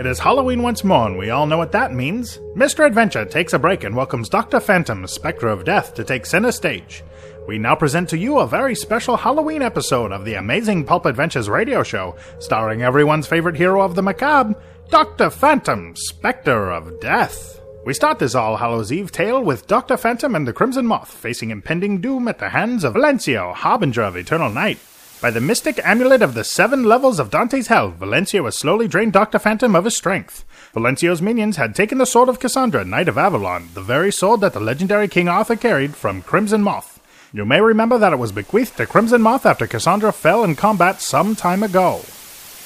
It is Halloween once more, and we all know what that means. Mr. Adventure takes a break and welcomes Dr. Phantom, Spectre of Death, to take center stage. We now present to you a very special Halloween episode of the Amazing Pulp Adventures radio show, starring everyone's favorite hero of the macabre, Dr. Phantom, Spectre of Death. We start this All Hallows Eve tale with Dr. Phantom and the Crimson Moth facing impending doom at the hands of Valencio, Harbinger of Eternal Night. By the mystic amulet of the seven levels of Dante's Hell, Valencio has slowly drained Dr. Phantom of his strength. Valencio's minions had taken the sword of Cassandra, Knight of Avalon, the very sword that the legendary King Arthur carried from Crimson Moth. You may remember that it was bequeathed to Crimson Moth after Cassandra fell in combat some time ago.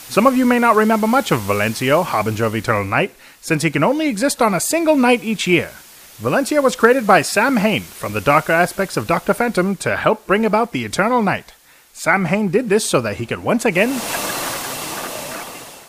Some of you may not remember much of Valencio, Harbinger of Eternal Night, since he can only exist on a single night each year. Valencio was created by Sam Hain from the darker aspects of Dr. Phantom to help bring about the Eternal Night. Sam Hain did this so that he could once again.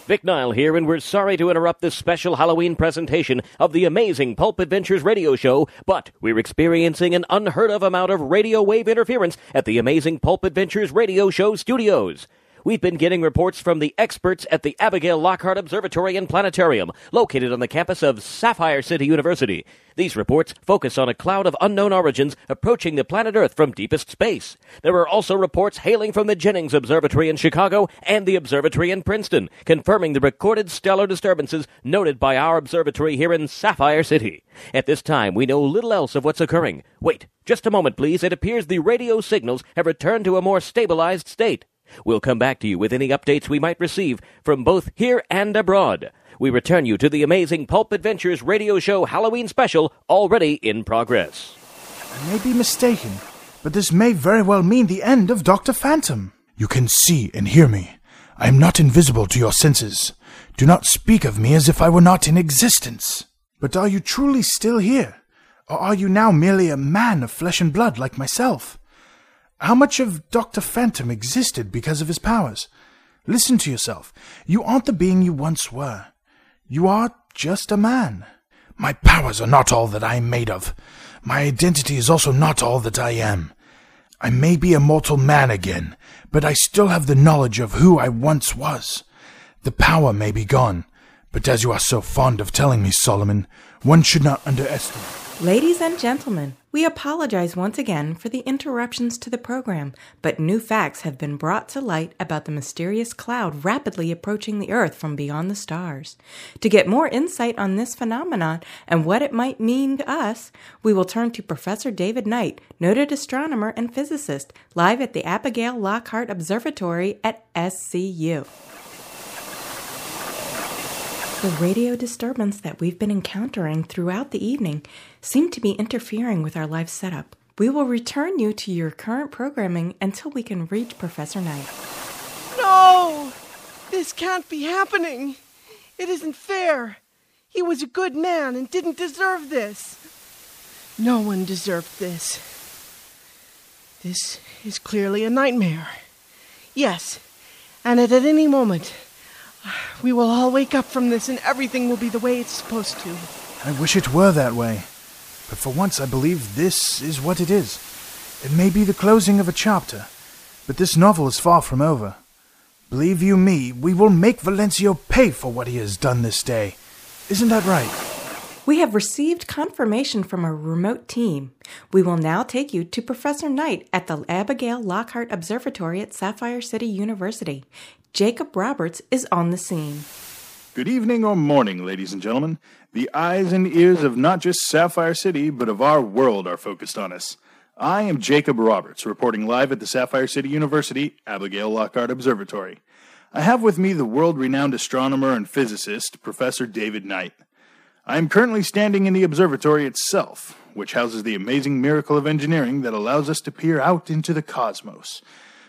Vic Nile here, and we're sorry to interrupt this special Halloween presentation of the amazing Pulp Adventures radio show, but we're experiencing an unheard of amount of radio wave interference at the amazing Pulp Adventures radio show studios. We've been getting reports from the experts at the Abigail Lockhart Observatory and Planetarium, located on the campus of Sapphire City University. These reports focus on a cloud of unknown origins approaching the planet Earth from deepest space. There are also reports hailing from the Jennings Observatory in Chicago and the observatory in Princeton, confirming the recorded stellar disturbances noted by our observatory here in Sapphire City. At this time, we know little else of what's occurring. Wait, just a moment, please. It appears the radio signals have returned to a more stabilized state. We'll come back to you with any updates we might receive from both here and abroad. We return you to the amazing Pulp Adventures radio show Halloween special already in progress. I may be mistaken, but this may very well mean the end of Dr. Phantom. You can see and hear me. I am not invisible to your senses. Do not speak of me as if I were not in existence. But are you truly still here? Or are you now merely a man of flesh and blood like myself? How much of Dr. Phantom existed because of his powers? Listen to yourself. You aren't the being you once were. You are just a man. My powers are not all that I am made of. My identity is also not all that I am. I may be a mortal man again, but I still have the knowledge of who I once was. The power may be gone, but as you are so fond of telling me, Solomon, one should not underestimate. Ladies and gentlemen, we apologize once again for the interruptions to the program, but new facts have been brought to light about the mysterious cloud rapidly approaching the Earth from beyond the stars. To get more insight on this phenomenon and what it might mean to us, we will turn to Professor David Knight, noted astronomer and physicist, live at the Abigail Lockhart Observatory at SCU. The radio disturbance that we've been encountering throughout the evening seem to be interfering with our live setup. We will return you to your current programming until we can reach Professor Knight. No! This can't be happening. It isn't fair. He was a good man and didn't deserve this. No one deserved this. This is clearly a nightmare. Yes, and at any moment, we will all wake up from this and everything will be the way it's supposed to. I wish it were that way. But for once, I believe this is what it is. It may be the closing of a chapter, but this novel is far from over. Believe you me, we will make Valencio pay for what he has done this day. Isn't that right? We have received confirmation from a remote team. We will now take you to Professor Knight at the Abigail Lockhart Observatory at Sapphire City University. Jacob Roberts is on the scene. Good evening or morning, ladies and gentlemen. The eyes and ears of not just Sapphire City, but of our world are focused on us. I am Jacob Roberts, reporting live at the Sapphire City University Abigail Lockhart Observatory. I have with me the world renowned astronomer and physicist, Professor David Knight. I am currently standing in the observatory itself, which houses the amazing miracle of engineering that allows us to peer out into the cosmos.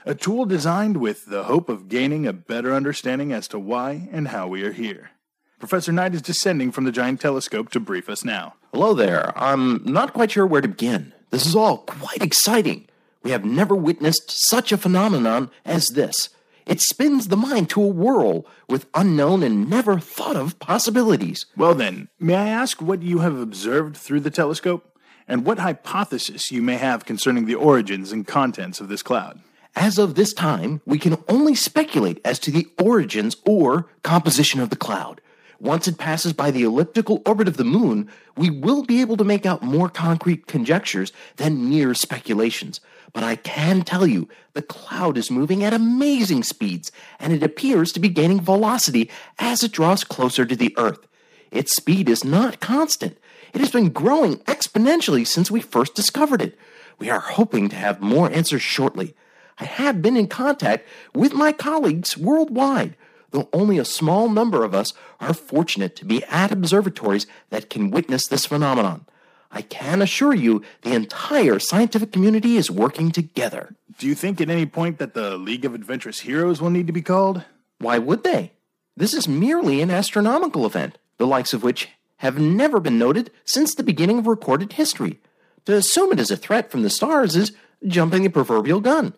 A tool designed with the hope of gaining a better understanding as to why and how we are here. Professor Knight is descending from the giant telescope to brief us now. Hello there. I'm not quite sure where to begin. This is all quite exciting. We have never witnessed such a phenomenon as this. It spins the mind to a whirl with unknown and never thought of possibilities. Well, then, may I ask what you have observed through the telescope? And what hypothesis you may have concerning the origins and contents of this cloud? As of this time, we can only speculate as to the origins or composition of the cloud. Once it passes by the elliptical orbit of the moon, we will be able to make out more concrete conjectures than mere speculations. But I can tell you, the cloud is moving at amazing speeds, and it appears to be gaining velocity as it draws closer to the Earth. Its speed is not constant. It has been growing exponentially since we first discovered it. We are hoping to have more answers shortly. I have been in contact with my colleagues worldwide, though only a small number of us are fortunate to be at observatories that can witness this phenomenon. I can assure you the entire scientific community is working together. Do you think at any point that the League of Adventurous Heroes will need to be called? Why would they? This is merely an astronomical event, the likes of which have never been noted since the beginning of recorded history. To assume it is a threat from the stars is jumping the proverbial gun.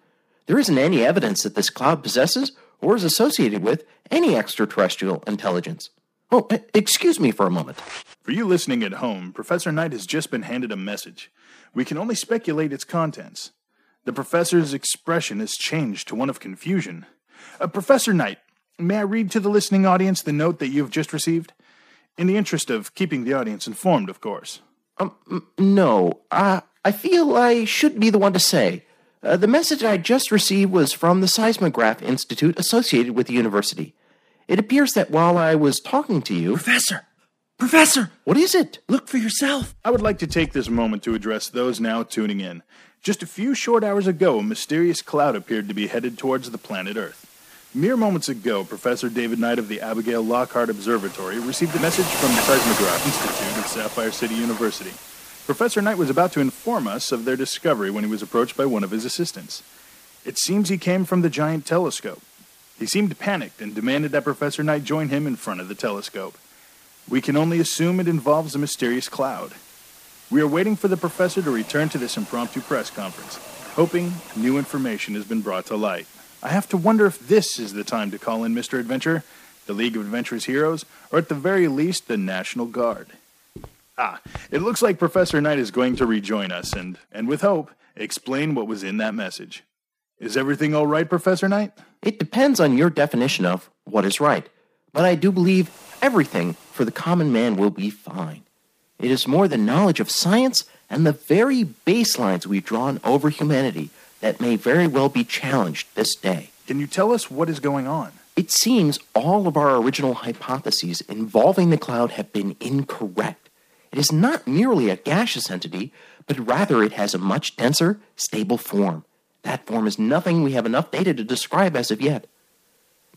There isn't any evidence that this cloud possesses or is associated with any extraterrestrial intelligence. Oh, excuse me for a moment. For you listening at home, Professor Knight has just been handed a message. We can only speculate its contents. The professor's expression has changed to one of confusion. Uh, professor Knight, may I read to the listening audience the note that you have just received? In the interest of keeping the audience informed, of course. Um, no. Uh, I feel I should be the one to say. Uh, the message I just received was from the Seismograph Institute associated with the university. It appears that while I was talking to you. Professor! Professor! What is it? Look for yourself. I would like to take this moment to address those now tuning in. Just a few short hours ago, a mysterious cloud appeared to be headed towards the planet Earth. Mere moments ago, Professor David Knight of the Abigail Lockhart Observatory received a message from the Seismograph Institute at Sapphire City University. Professor Knight was about to inform us of their discovery when he was approached by one of his assistants. It seems he came from the giant telescope. He seemed panicked and demanded that Professor Knight join him in front of the telescope. We can only assume it involves a mysterious cloud. We are waiting for the professor to return to this impromptu press conference, hoping new information has been brought to light. I have to wonder if this is the time to call in Mr. Adventure, the League of Adventurous Heroes, or at the very least, the National Guard. Ah, it looks like Professor Knight is going to rejoin us and, and with hope, explain what was in that message. Is everything all right, Professor Knight? It depends on your definition of what is right, but I do believe everything for the common man will be fine. It is more the knowledge of science and the very baselines we've drawn over humanity that may very well be challenged this day. Can you tell us what is going on? It seems all of our original hypotheses involving the cloud have been incorrect. It is not merely a gaseous entity, but rather it has a much denser, stable form. That form is nothing we have enough data to describe as of yet.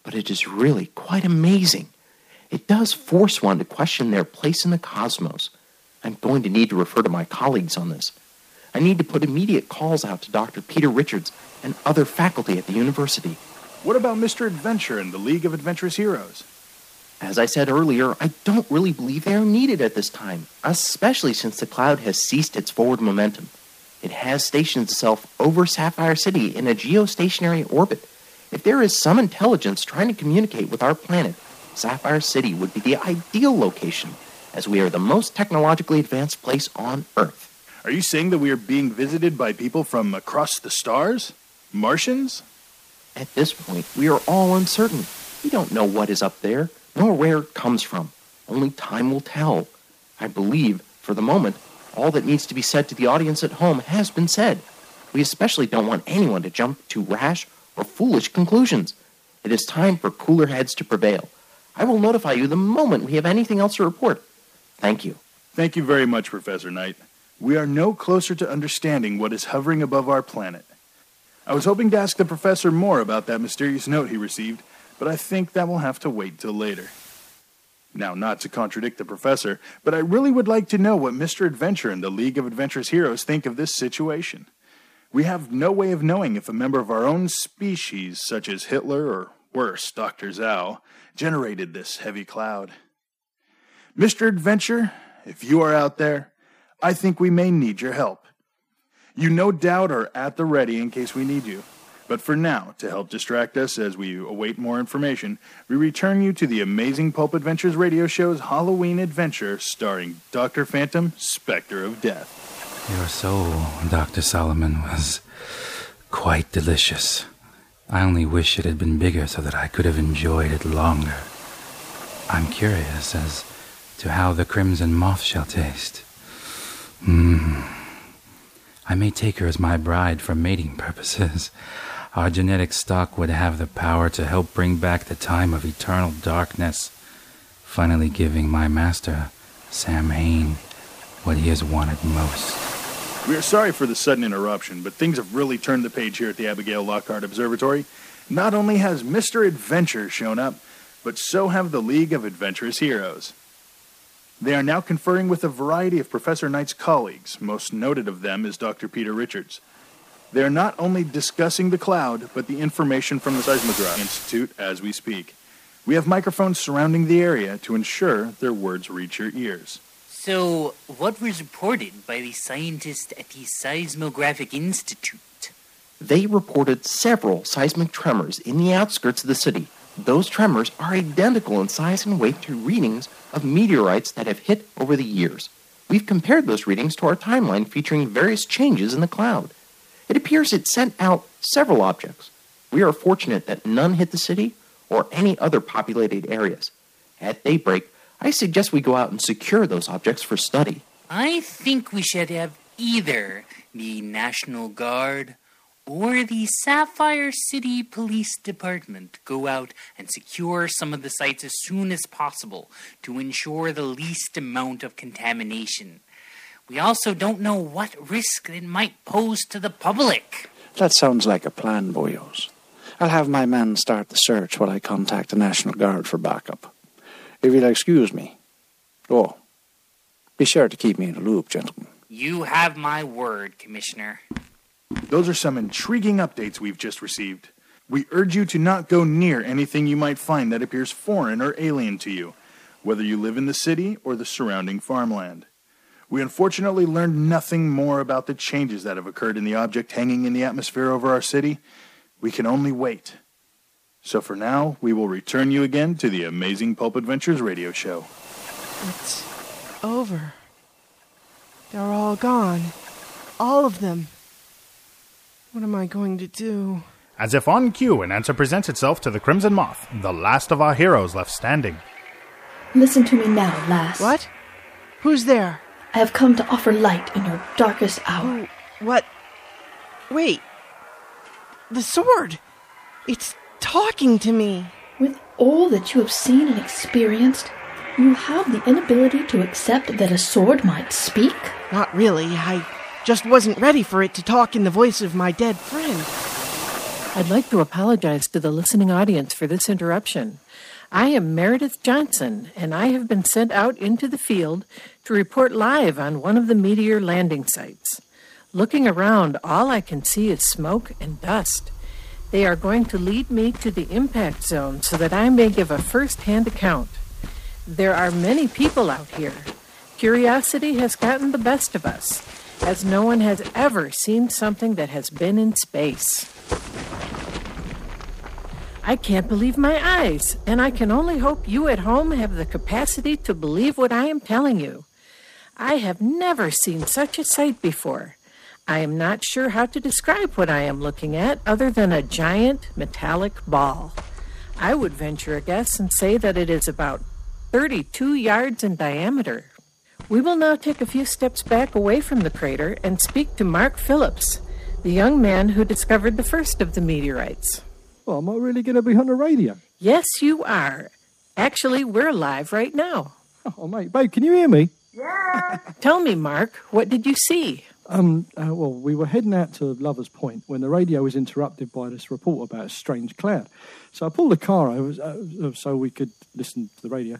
But it is really quite amazing. It does force one to question their place in the cosmos. I'm going to need to refer to my colleagues on this. I need to put immediate calls out to Dr. Peter Richards and other faculty at the university. What about Mr. Adventure and the League of Adventurous Heroes? As I said earlier, I don't really believe they are needed at this time, especially since the cloud has ceased its forward momentum. It has stationed itself over Sapphire City in a geostationary orbit. If there is some intelligence trying to communicate with our planet, Sapphire City would be the ideal location, as we are the most technologically advanced place on Earth. Are you saying that we are being visited by people from across the stars? Martians? At this point, we are all uncertain. We don't know what is up there nor where it comes from. Only time will tell. I believe, for the moment, all that needs to be said to the audience at home has been said. We especially don't want anyone to jump to rash or foolish conclusions. It is time for cooler heads to prevail. I will notify you the moment we have anything else to report. Thank you. Thank you very much, Professor Knight. We are no closer to understanding what is hovering above our planet. I was hoping to ask the professor more about that mysterious note he received, but I think that will have to wait till later. Now, not to contradict the professor, but I really would like to know what Mr. Adventure and the League of Adventurous Heroes think of this situation. We have no way of knowing if a member of our own species, such as Hitler or worse, Dr. Zhao, generated this heavy cloud. Mr. Adventure, if you are out there, I think we may need your help. You no doubt are at the ready in case we need you. But for now, to help distract us as we await more information, we return you to the amazing Pulp Adventures radio show's Halloween Adventure starring Dr. Phantom, Spectre of Death. Your soul, Dr. Solomon, was quite delicious. I only wish it had been bigger so that I could have enjoyed it longer. I'm curious as to how the crimson moth shall taste. Hmm. I may take her as my bride for mating purposes. Our genetic stock would have the power to help bring back the time of eternal darkness, finally giving my master, Sam Hain, what he has wanted most. We are sorry for the sudden interruption, but things have really turned the page here at the Abigail Lockhart Observatory. Not only has Mr. Adventure shown up, but so have the League of Adventurous Heroes. They are now conferring with a variety of Professor Knight's colleagues. Most noted of them is Dr. Peter Richards. They are not only discussing the cloud, but the information from the Seismograph Institute as we speak. We have microphones surrounding the area to ensure their words reach your ears. So, what was reported by the scientists at the Seismographic Institute? They reported several seismic tremors in the outskirts of the city. Those tremors are identical in size and weight to readings of meteorites that have hit over the years. We've compared those readings to our timeline featuring various changes in the cloud. It appears it sent out several objects. We are fortunate that none hit the city or any other populated areas. At daybreak, I suggest we go out and secure those objects for study. I think we should have either the National Guard or the Sapphire City Police Department go out and secure some of the sites as soon as possible to ensure the least amount of contamination. We also don't know what risk it might pose to the public. That sounds like a plan, boyos. I'll have my men start the search while I contact the National Guard for backup. If you'll excuse me. Oh, be sure to keep me in the loop, gentlemen. You have my word, Commissioner. Those are some intriguing updates we've just received. We urge you to not go near anything you might find that appears foreign or alien to you, whether you live in the city or the surrounding farmland. We unfortunately learned nothing more about the changes that have occurred in the object hanging in the atmosphere over our city. We can only wait. So for now, we will return you again to the Amazing Pulp Adventures radio show. It's over. They're all gone. All of them. What am I going to do? As if on cue, an answer presents itself to the Crimson Moth, the last of our heroes left standing. Listen to me now, lass. What? Who's there? I have come to offer light in your darkest hour. Who? What? Wait. The sword. It's talking to me. With all that you have seen and experienced, you have the inability to accept that a sword might speak? Not really. I just wasn't ready for it to talk in the voice of my dead friend. I'd like to apologize to the listening audience for this interruption. I am Meredith Johnson, and I have been sent out into the field to report live on one of the meteor landing sites. Looking around, all I can see is smoke and dust. They are going to lead me to the impact zone so that I may give a first hand account. There are many people out here. Curiosity has gotten the best of us, as no one has ever seen something that has been in space. I can't believe my eyes, and I can only hope you at home have the capacity to believe what I am telling you. I have never seen such a sight before. I am not sure how to describe what I am looking at other than a giant metallic ball. I would venture a guess and say that it is about 32 yards in diameter. We will now take a few steps back away from the crater and speak to Mark Phillips, the young man who discovered the first of the meteorites. Well, am I really going to be on the radio? Yes, you are. Actually, we're live right now. Oh, mate, babe, can you hear me? Yeah. Tell me, Mark, what did you see? Um, uh, well, we were heading out to Lovers Point when the radio was interrupted by this report about a strange cloud. So I pulled the car over uh, so we could listen to the radio.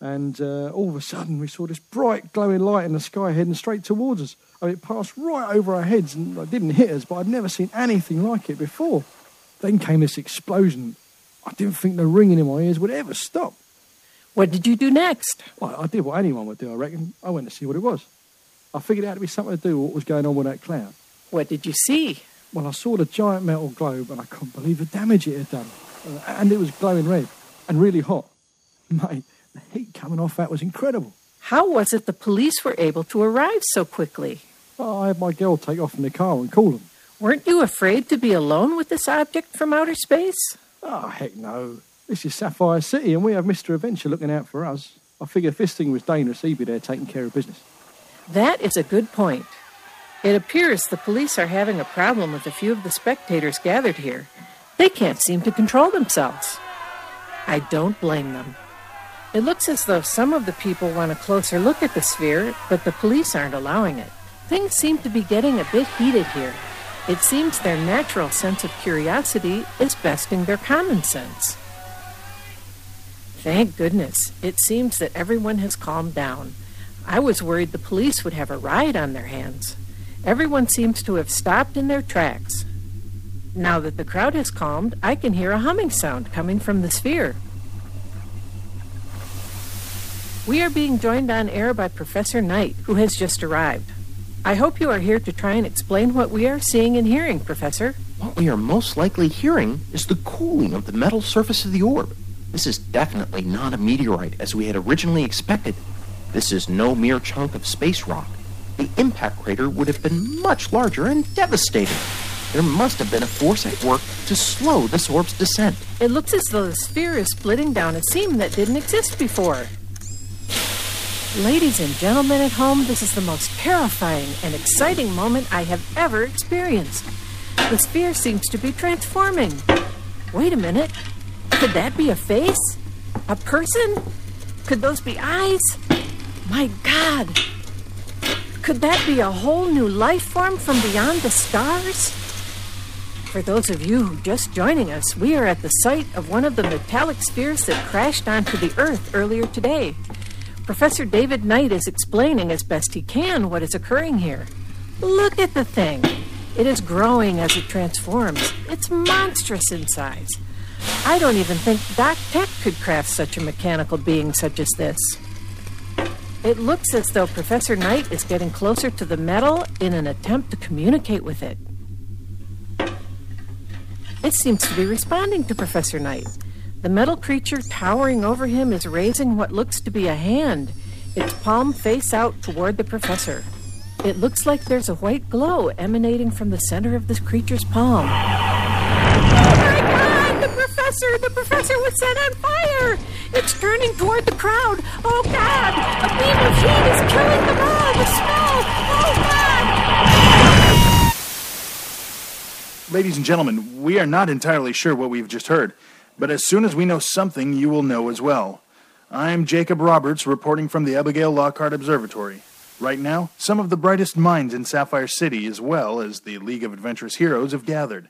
And uh, all of a sudden, we saw this bright, glowing light in the sky heading straight towards us. I mean, it passed right over our heads and it didn't hit us, but I'd never seen anything like it before. Then came this explosion. I didn't think the ringing in my ears would ever stop. What did you do next? Well, I did what anyone would do, I reckon. I went to see what it was. I figured it had to be something to do with what was going on with that cloud. What did you see? Well, I saw the giant metal globe and I couldn't believe the damage it had done. Uh, and it was glowing red and really hot. Mate, the heat coming off that was incredible. How was it the police were able to arrive so quickly? Well, I had my girl take off in the car and call them. Weren't you afraid to be alone with this object from outer space? Oh, heck no. This is Sapphire City, and we have Mr. Adventure looking out for us. I figure if this thing was dangerous, he'd be there taking care of business. That is a good point. It appears the police are having a problem with a few of the spectators gathered here. They can't seem to control themselves. I don't blame them. It looks as though some of the people want a closer look at the sphere, but the police aren't allowing it. Things seem to be getting a bit heated here. It seems their natural sense of curiosity is besting their common sense. Thank goodness. It seems that everyone has calmed down. I was worried the police would have a riot on their hands. Everyone seems to have stopped in their tracks. Now that the crowd has calmed, I can hear a humming sound coming from the sphere. We are being joined on air by Professor Knight, who has just arrived. I hope you are here to try and explain what we are seeing and hearing, Professor. What we are most likely hearing is the cooling of the metal surface of the orb. This is definitely not a meteorite as we had originally expected. This is no mere chunk of space rock. The impact crater would have been much larger and devastating. There must have been a force at work to slow this orb's descent. It looks as though the sphere is splitting down a seam that didn't exist before. Ladies and gentlemen at home, this is the most terrifying and exciting moment I have ever experienced. The sphere seems to be transforming. Wait a minute. Could that be a face? A person? Could those be eyes? My God! Could that be a whole new life form from beyond the stars? For those of you just joining us, we are at the site of one of the metallic spheres that crashed onto the Earth earlier today. Professor David Knight is explaining as best he can what is occurring here. Look at the thing. It is growing as it transforms. It's monstrous in size. I don't even think Doc Tech could craft such a mechanical being such as this. It looks as though Professor Knight is getting closer to the metal in an attempt to communicate with it. It seems to be responding to Professor Knight. The metal creature towering over him is raising what looks to be a hand, its palm face out toward the professor. It looks like there's a white glow emanating from the center of this creature's palm. Oh my god! The professor! The professor was set on fire! It's turning toward the crowd! Oh god! A beam of heat is killing them all! The smell! Oh god! Ladies and gentlemen, we are not entirely sure what we've just heard, but as soon as we know something, you will know as well. I'm Jacob Roberts, reporting from the Abigail Lockhart Observatory. Right now, some of the brightest minds in Sapphire City, as well as the League of Adventurous Heroes, have gathered.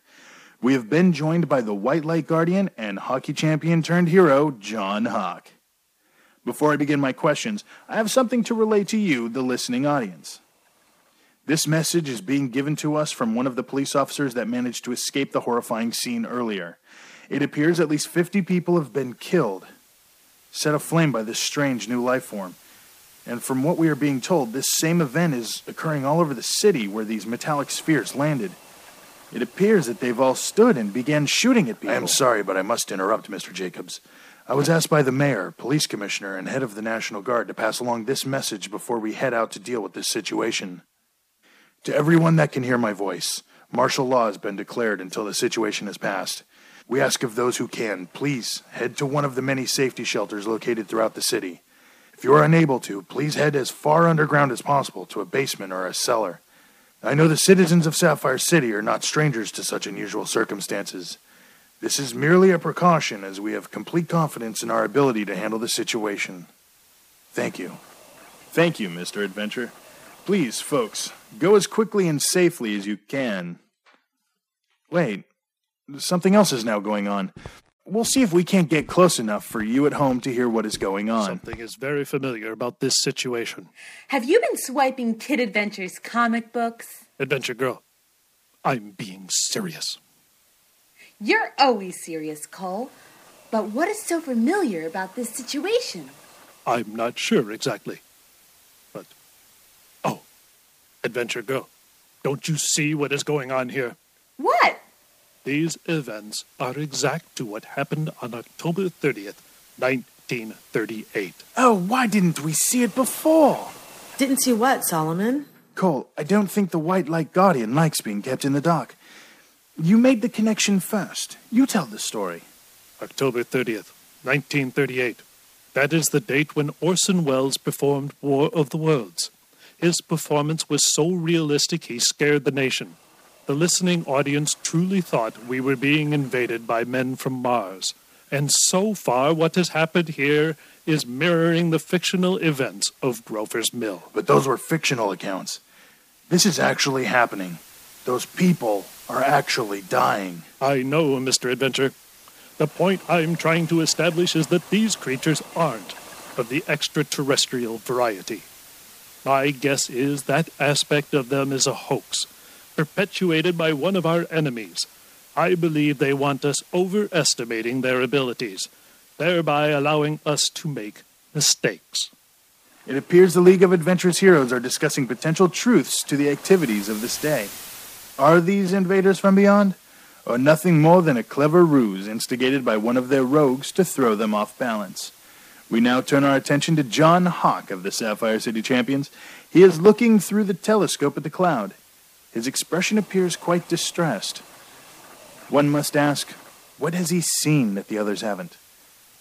We have been joined by the White Light Guardian and hockey champion turned hero, John Hawk. Before I begin my questions, I have something to relay to you, the listening audience. This message is being given to us from one of the police officers that managed to escape the horrifying scene earlier. It appears at least 50 people have been killed, set aflame by this strange new life form. And from what we are being told, this same event is occurring all over the city where these metallic spheres landed. It appears that they've all stood and began shooting at people. I am sorry, but I must interrupt, Mr. Jacobs. I was asked by the mayor, police commissioner, and head of the National Guard to pass along this message before we head out to deal with this situation. To everyone that can hear my voice, martial law has been declared until the situation has passed. We ask of those who can, please head to one of the many safety shelters located throughout the city. If you are unable to, please head as far underground as possible to a basement or a cellar. I know the citizens of Sapphire City are not strangers to such unusual circumstances. This is merely a precaution as we have complete confidence in our ability to handle the situation. Thank you. Thank you, Mr. Adventure. Please, folks, go as quickly and safely as you can. Wait, something else is now going on. We'll see if we can't get close enough for you at home to hear what is going on. Something is very familiar about this situation. Have you been swiping Kid Adventures comic books? Adventure Girl, I'm being serious. You're always serious, Cole. But what is so familiar about this situation? I'm not sure exactly. But. Oh, Adventure Girl, don't you see what is going on here? What? These events are exact to what happened on October 30th, 1938. Oh, why didn't we see it before? Didn't see what, Solomon? Cole, I don't think the White Light Guardian likes being kept in the dark. You made the connection first. You tell the story. October 30th, 1938. That is the date when Orson Welles performed War of the Worlds. His performance was so realistic he scared the nation. The listening audience truly thought we were being invaded by men from Mars. And so far, what has happened here is mirroring the fictional events of Grover's Mill. But those were fictional accounts. This is actually happening. Those people are actually dying. I know, Mr. Adventure. The point I'm trying to establish is that these creatures aren't of the extraterrestrial variety. My guess is that aspect of them is a hoax, perpetuated by one of our enemies. I believe they want us overestimating their abilities, thereby allowing us to make mistakes. It appears the League of Adventurous Heroes are discussing potential truths to the activities of this day. Are these invaders from beyond? Or nothing more than a clever ruse instigated by one of their rogues to throw them off balance? We now turn our attention to John Hawk of the Sapphire City Champions. He is looking through the telescope at the cloud. His expression appears quite distressed. One must ask, what has he seen that the others haven't?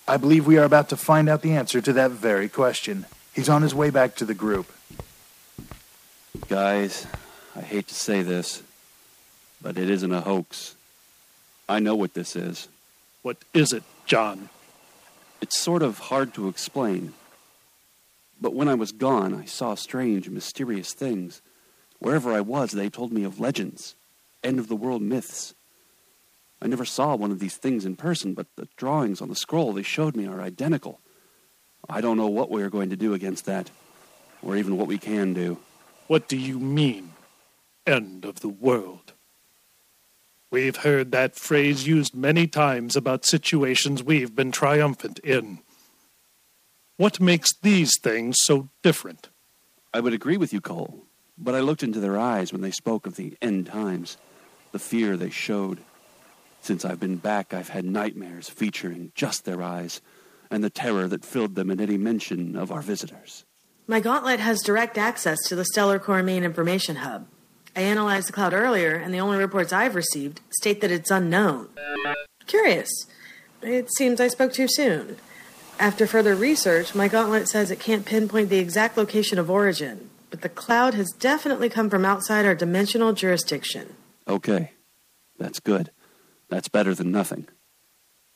I believe we are about to find out the answer to that very question. He's on his way back to the group. Guys, I hate to say this, but it isn't a hoax. I know what this is. What is it, John? It's sort of hard to explain. But when I was gone, I saw strange, mysterious things. Wherever I was, they told me of legends, end of the world myths. I never saw one of these things in person, but the drawings on the scroll they showed me are identical. I don't know what we are going to do against that, or even what we can do. What do you mean, end of the world? We've heard that phrase used many times about situations we've been triumphant in. What makes these things so different? I would agree with you, Cole, but I looked into their eyes when they spoke of the end times, the fear they showed. Since I've been back, I've had nightmares featuring just their eyes and the terror that filled them at any mention of our visitors. My gauntlet has direct access to the Stellar Core Main Information Hub. I analyzed the cloud earlier, and the only reports I've received state that it's unknown. Curious. It seems I spoke too soon. After further research, my gauntlet says it can't pinpoint the exact location of origin, but the cloud has definitely come from outside our dimensional jurisdiction. Okay, that's good. That's better than nothing.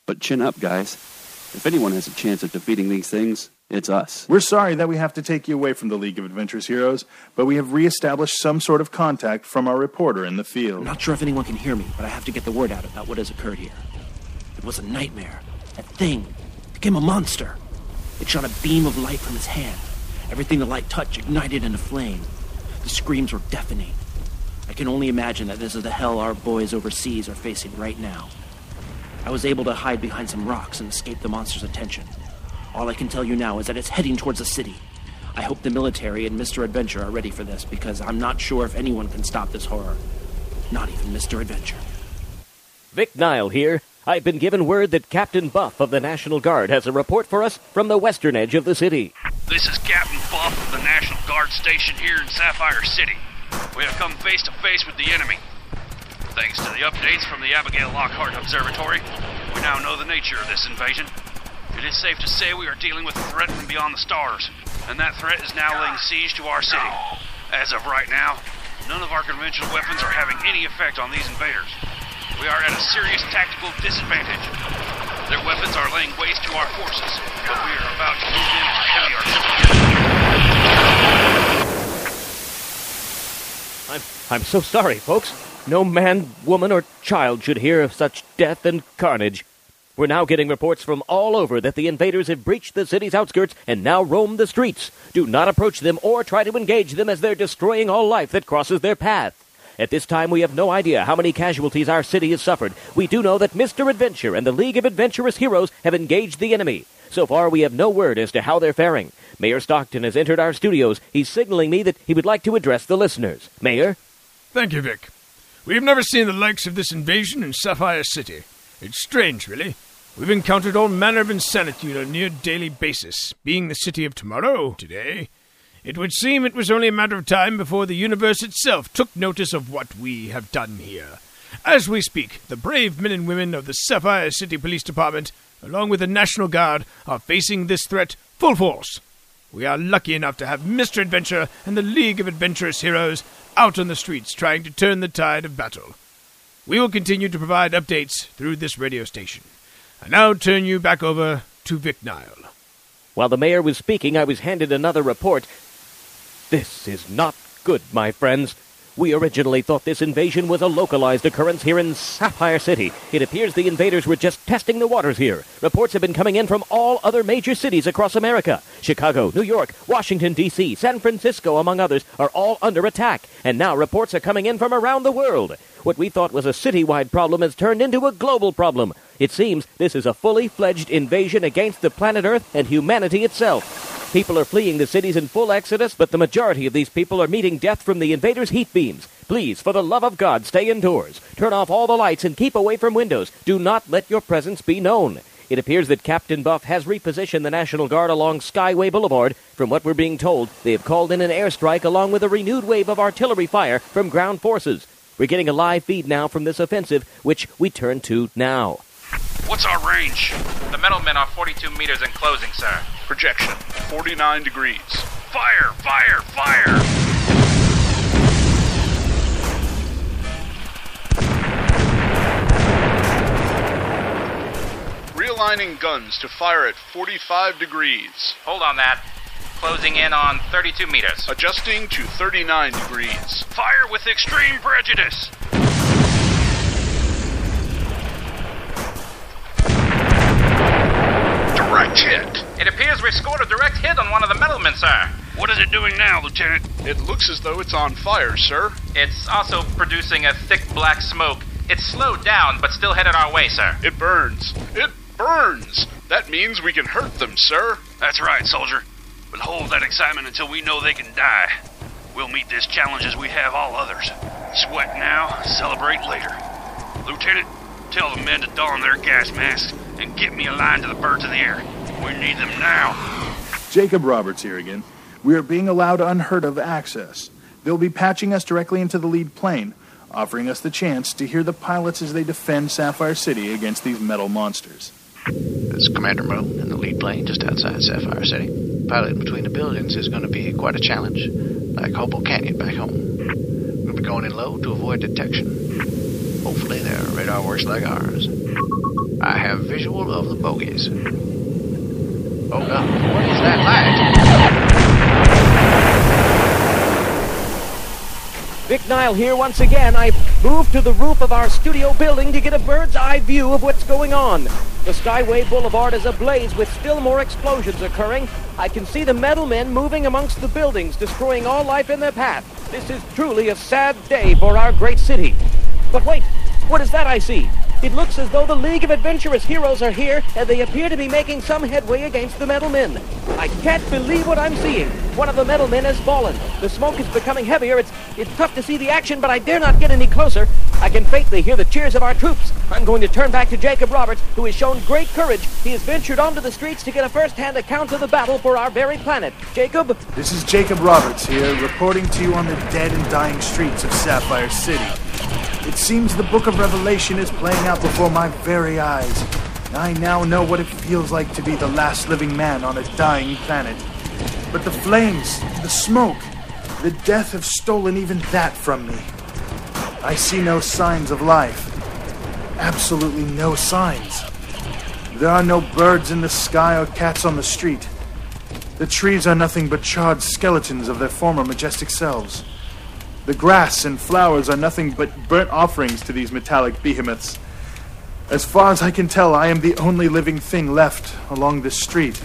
But chin up, guys. If anyone has a chance of defeating these things, it's us. We're sorry that we have to take you away from the League of Adventurous Heroes, but we have reestablished some sort of contact from our reporter in the field. I'm not sure if anyone can hear me, but I have to get the word out about what has occurred here. It was a nightmare. That thing became a monster. It shot a beam of light from its hand. Everything the light touched ignited into flame. The screams were deafening. I can only imagine that this is the hell our boys overseas are facing right now. I was able to hide behind some rocks and escape the monster's attention. All I can tell you now is that it's heading towards the city. I hope the military and Mr. Adventure are ready for this because I'm not sure if anyone can stop this horror. Not even Mr. Adventure. Vic Nile here. I've been given word that Captain Buff of the National Guard has a report for us from the western edge of the city. This is Captain Buff of the National Guard station here in Sapphire City. We have come face to face with the enemy. Thanks to the updates from the Abigail Lockhart Observatory, we now know the nature of this invasion. It is safe to say we are dealing with a threat from beyond the stars, and that threat is now laying siege to our city. As of right now, none of our conventional weapons are having any effect on these invaders. We are at a serious tactical disadvantage. Their weapons are laying waste to our forces, but we are about to move in with heavy artillery. I'm, I'm so sorry, folks. No man, woman, or child should hear of such death and carnage. We're now getting reports from all over that the invaders have breached the city's outskirts and now roam the streets. Do not approach them or try to engage them as they're destroying all life that crosses their path. At this time, we have no idea how many casualties our city has suffered. We do know that Mr. Adventure and the League of Adventurous Heroes have engaged the enemy. So far, we have no word as to how they're faring. Mayor Stockton has entered our studios. He's signaling me that he would like to address the listeners. Mayor? Thank you, Vic. We've never seen the likes of this invasion in Sapphire City. It's strange, really. We've encountered all manner of insanity on a near daily basis, being the city of tomorrow, today. It would seem it was only a matter of time before the universe itself took notice of what we have done here. As we speak, the brave men and women of the Sapphire City Police Department along with the National Guard, are facing this threat full force. We are lucky enough to have Mr. Adventure and the League of Adventurous Heroes out on the streets trying to turn the tide of battle. We will continue to provide updates through this radio station. I now turn you back over to Vic Nile. While the mayor was speaking, I was handed another report. This is not good, my friends. We originally thought this invasion was a localized occurrence here in Sapphire City. It appears the invaders were just testing the waters here. Reports have been coming in from all other major cities across America. Chicago, New York, Washington, D.C., San Francisco, among others, are all under attack. And now reports are coming in from around the world. What we thought was a citywide problem has turned into a global problem. It seems this is a fully fledged invasion against the planet Earth and humanity itself. People are fleeing the cities in full exodus, but the majority of these people are meeting death from the invaders' heat beams. Please, for the love of God, stay indoors. Turn off all the lights and keep away from windows. Do not let your presence be known. It appears that Captain Buff has repositioned the National Guard along Skyway Boulevard. From what we're being told, they have called in an airstrike along with a renewed wave of artillery fire from ground forces. We're getting a live feed now from this offensive, which we turn to now. What's our range? The metal men are 42 meters in closing, sir. Projection 49 degrees. Fire! Fire! Fire! Realigning guns to fire at 45 degrees. Hold on that. Closing in on 32 meters. Adjusting to 39 degrees. Fire with extreme prejudice. Direct hit. It appears we've scored a direct hit on one of the metalmen, sir. What is it doing now, Lieutenant? It looks as though it's on fire, sir. It's also producing a thick black smoke. It's slowed down, but still headed our way, sir. It burns. It burns. That means we can hurt them, sir. That's right, soldier. But hold that excitement until we know they can die. We'll meet this challenge as we have all others. Sweat now, celebrate later. Lieutenant, tell the men to don their gas masks and get me a line to the birds in the air. We need them now. Jacob Roberts here again. We are being allowed unheard of access. They'll be patching us directly into the lead plane, offering us the chance to hear the pilots as they defend Sapphire City against these metal monsters. This is Commander Moon in the lead plane just outside Sapphire City. Piloting between the buildings is going to be quite a challenge, like Hobo Canyon back home. We'll be going in low to avoid detection. Hopefully their radar works like ours. I have visual of the bogies. Oh god, what is that light? Vic Nile here once again. I've moved to the roof of our studio building to get a bird's eye view of what's going on. The Skyway Boulevard is ablaze with still more explosions occurring. I can see the metal men moving amongst the buildings, destroying all life in their path. This is truly a sad day for our great city. But wait, what is that I see? It looks as though the League of Adventurous Heroes are here, and they appear to be making some headway against the metal men. I can't believe what I'm seeing. One of the metal men has fallen. The smoke is becoming heavier. It's it's tough to see the action, but I dare not get any closer. I can faintly hear the cheers of our troops. I'm going to turn back to Jacob Roberts, who has shown great courage. He has ventured onto the streets to get a first-hand account of the battle for our very planet. Jacob? This is Jacob Roberts here, reporting to you on the dead and dying streets of Sapphire City. It seems the book of Revelation is playing out before my very eyes. I now know what it feels like to be the last living man on a dying planet. But the flames, the smoke, the death have stolen even that from me. I see no signs of life. Absolutely no signs. There are no birds in the sky or cats on the street. The trees are nothing but charred skeletons of their former majestic selves. The grass and flowers are nothing but burnt offerings to these metallic behemoths. As far as I can tell, I am the only living thing left along this street.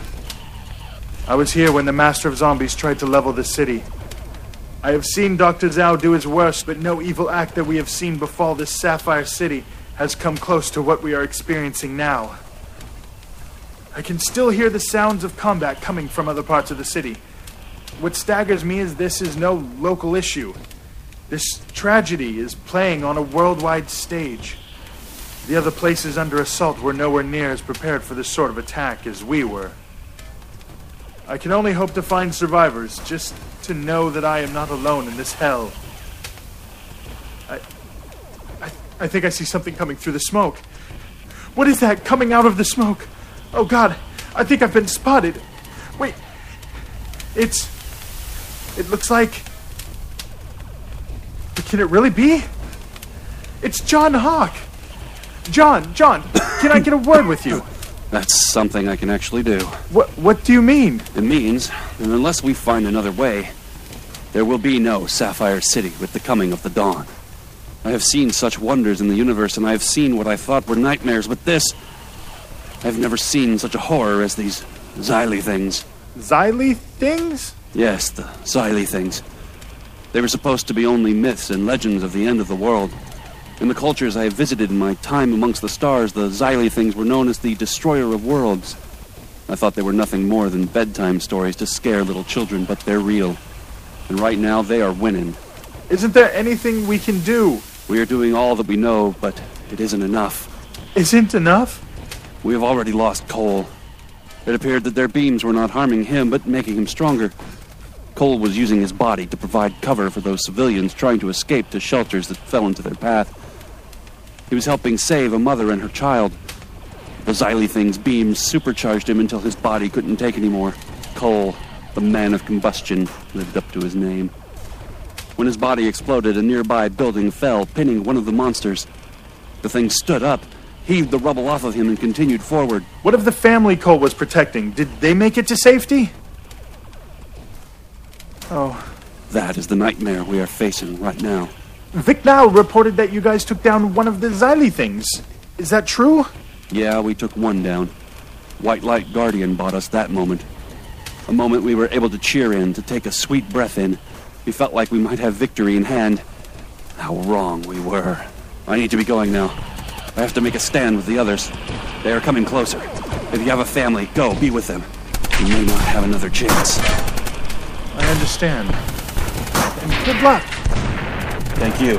I was here when the Master of Zombies tried to level the city. I have seen Dr. Zhao do his worst, but no evil act that we have seen befall this Sapphire City has come close to what we are experiencing now. I can still hear the sounds of combat coming from other parts of the city. What staggers me is this is no local issue. This tragedy is playing on a worldwide stage. The other places under assault were nowhere near as prepared for this sort of attack as we were. I can only hope to find survivors, just to know that I am not alone in this hell. I, I, I think I see something coming through the smoke. What is that coming out of the smoke? Oh god, I think I've been spotted. Wait. It's. It looks like. Can it really be? It's John Hawk. John, John, can I get a word with you? That's something I can actually do. What what do you mean? It means that unless we find another way, there will be no Sapphire City with the coming of the dawn. I have seen such wonders in the universe, and I have seen what I thought were nightmares, but this. I've never seen such a horror as these Xyli things. Xyli things? Yes, the Xyli things. They were supposed to be only myths and legends of the end of the world. In the cultures I have visited in my time amongst the stars, the Xyli things were known as the Destroyer of Worlds. I thought they were nothing more than bedtime stories to scare little children, but they're real. And right now, they are winning. Isn't there anything we can do? We are doing all that we know, but it isn't enough. Isn't enough? We have already lost Cole. It appeared that their beams were not harming him, but making him stronger. Cole was using his body to provide cover for those civilians trying to escape to shelters that fell into their path. He was helping save a mother and her child. The Xyli thing's beams supercharged him until his body couldn't take anymore. Cole, the man of combustion, lived up to his name. When his body exploded, a nearby building fell, pinning one of the monsters. The thing stood up, heaved the rubble off of him, and continued forward. What of the family Cole was protecting? Did they make it to safety? Oh. That is the nightmare we are facing right now. Vic Now reported that you guys took down one of the Xyli things. Is that true? Yeah, we took one down. White Light Guardian bought us that moment. A moment we were able to cheer in, to take a sweet breath in. We felt like we might have victory in hand. How wrong we were. I need to be going now. I have to make a stand with the others. They are coming closer. If you have a family, go, be with them. You may not have another chance. I understand. And good luck. Thank you.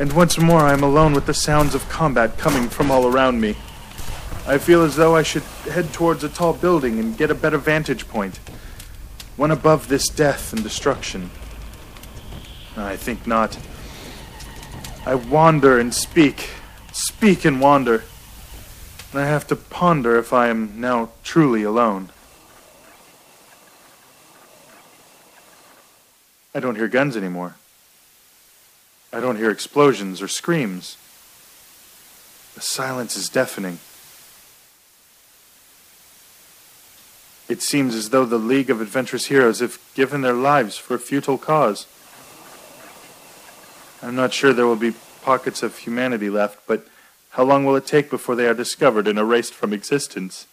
And once more, I am alone with the sounds of combat coming from all around me. I feel as though I should head towards a tall building and get a better vantage point. One above this death and destruction. I think not. I wander and speak, speak and wander. And I have to ponder if I am now truly alone. I don't hear guns anymore. I don't hear explosions or screams. The silence is deafening. It seems as though the League of Adventurous Heroes have given their lives for a futile cause. I'm not sure there will be pockets of humanity left, but how long will it take before they are discovered and erased from existence?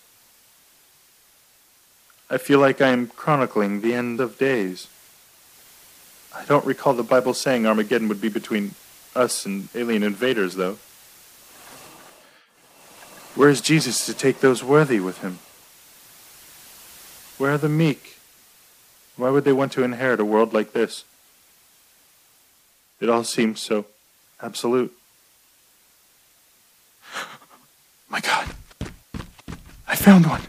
I feel like I am chronicling the end of days. I don't recall the Bible saying Armageddon would be between us and alien invaders, though. Where is Jesus to take those worthy with him? Where are the meek? Why would they want to inherit a world like this? It all seems so absolute. My God. I found one.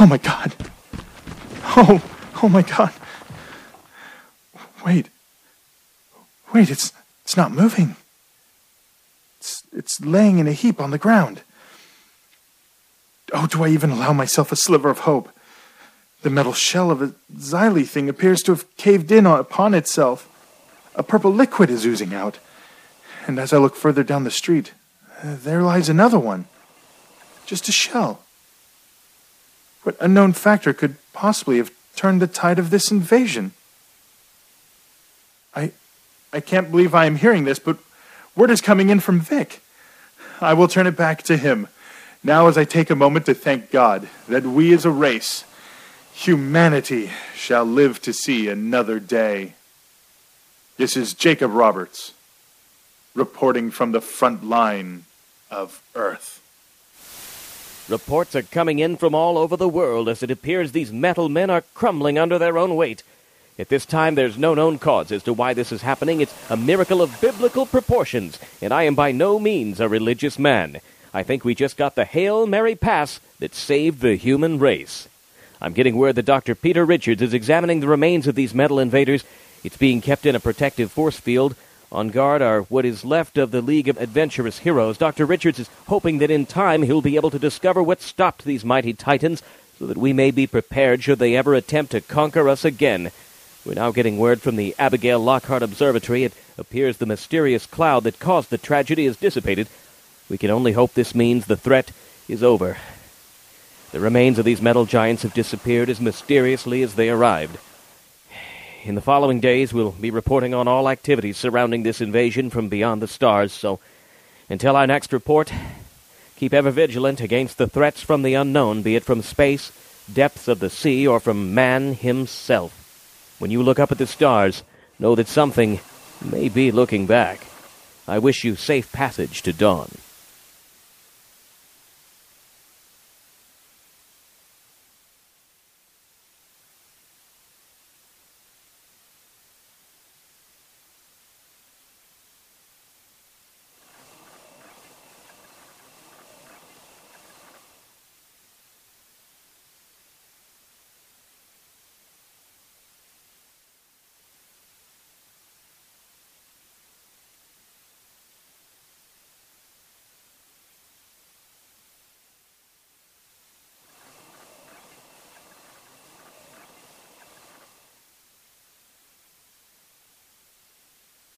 Oh my God. Oh, oh my God. Wait. Wait, it's it's not moving. It's it's laying in a heap on the ground. Oh, do I even allow myself a sliver of hope? The metal shell of a Xyli thing appears to have caved in upon itself. A purple liquid is oozing out. And as I look further down the street, uh, there lies another one. Just a shell. What unknown factor could possibly have turned the tide of this invasion? I I can't believe I am hearing this, but word is coming in from Vic. I will turn it back to him. Now as I take a moment to thank God that we as a race Humanity shall live to see another day. This is Jacob Roberts, reporting from the front line of Earth. Reports are coming in from all over the world as it appears these metal men are crumbling under their own weight. At this time, there's no known cause as to why this is happening. It's a miracle of biblical proportions, and I am by no means a religious man. I think we just got the Hail Mary pass that saved the human race. I'm getting word that Dr. Peter Richards is examining the remains of these metal invaders. It's being kept in a protective force field. On guard are what is left of the League of Adventurous Heroes. Dr. Richards is hoping that in time he'll be able to discover what stopped these mighty titans so that we may be prepared should they ever attempt to conquer us again. We're now getting word from the Abigail Lockhart Observatory. It appears the mysterious cloud that caused the tragedy has dissipated. We can only hope this means the threat is over. The remains of these metal giants have disappeared as mysteriously as they arrived. In the following days, we'll be reporting on all activities surrounding this invasion from beyond the stars, so until our next report, keep ever vigilant against the threats from the unknown, be it from space, depths of the sea, or from man himself. When you look up at the stars, know that something may be looking back. I wish you safe passage to dawn.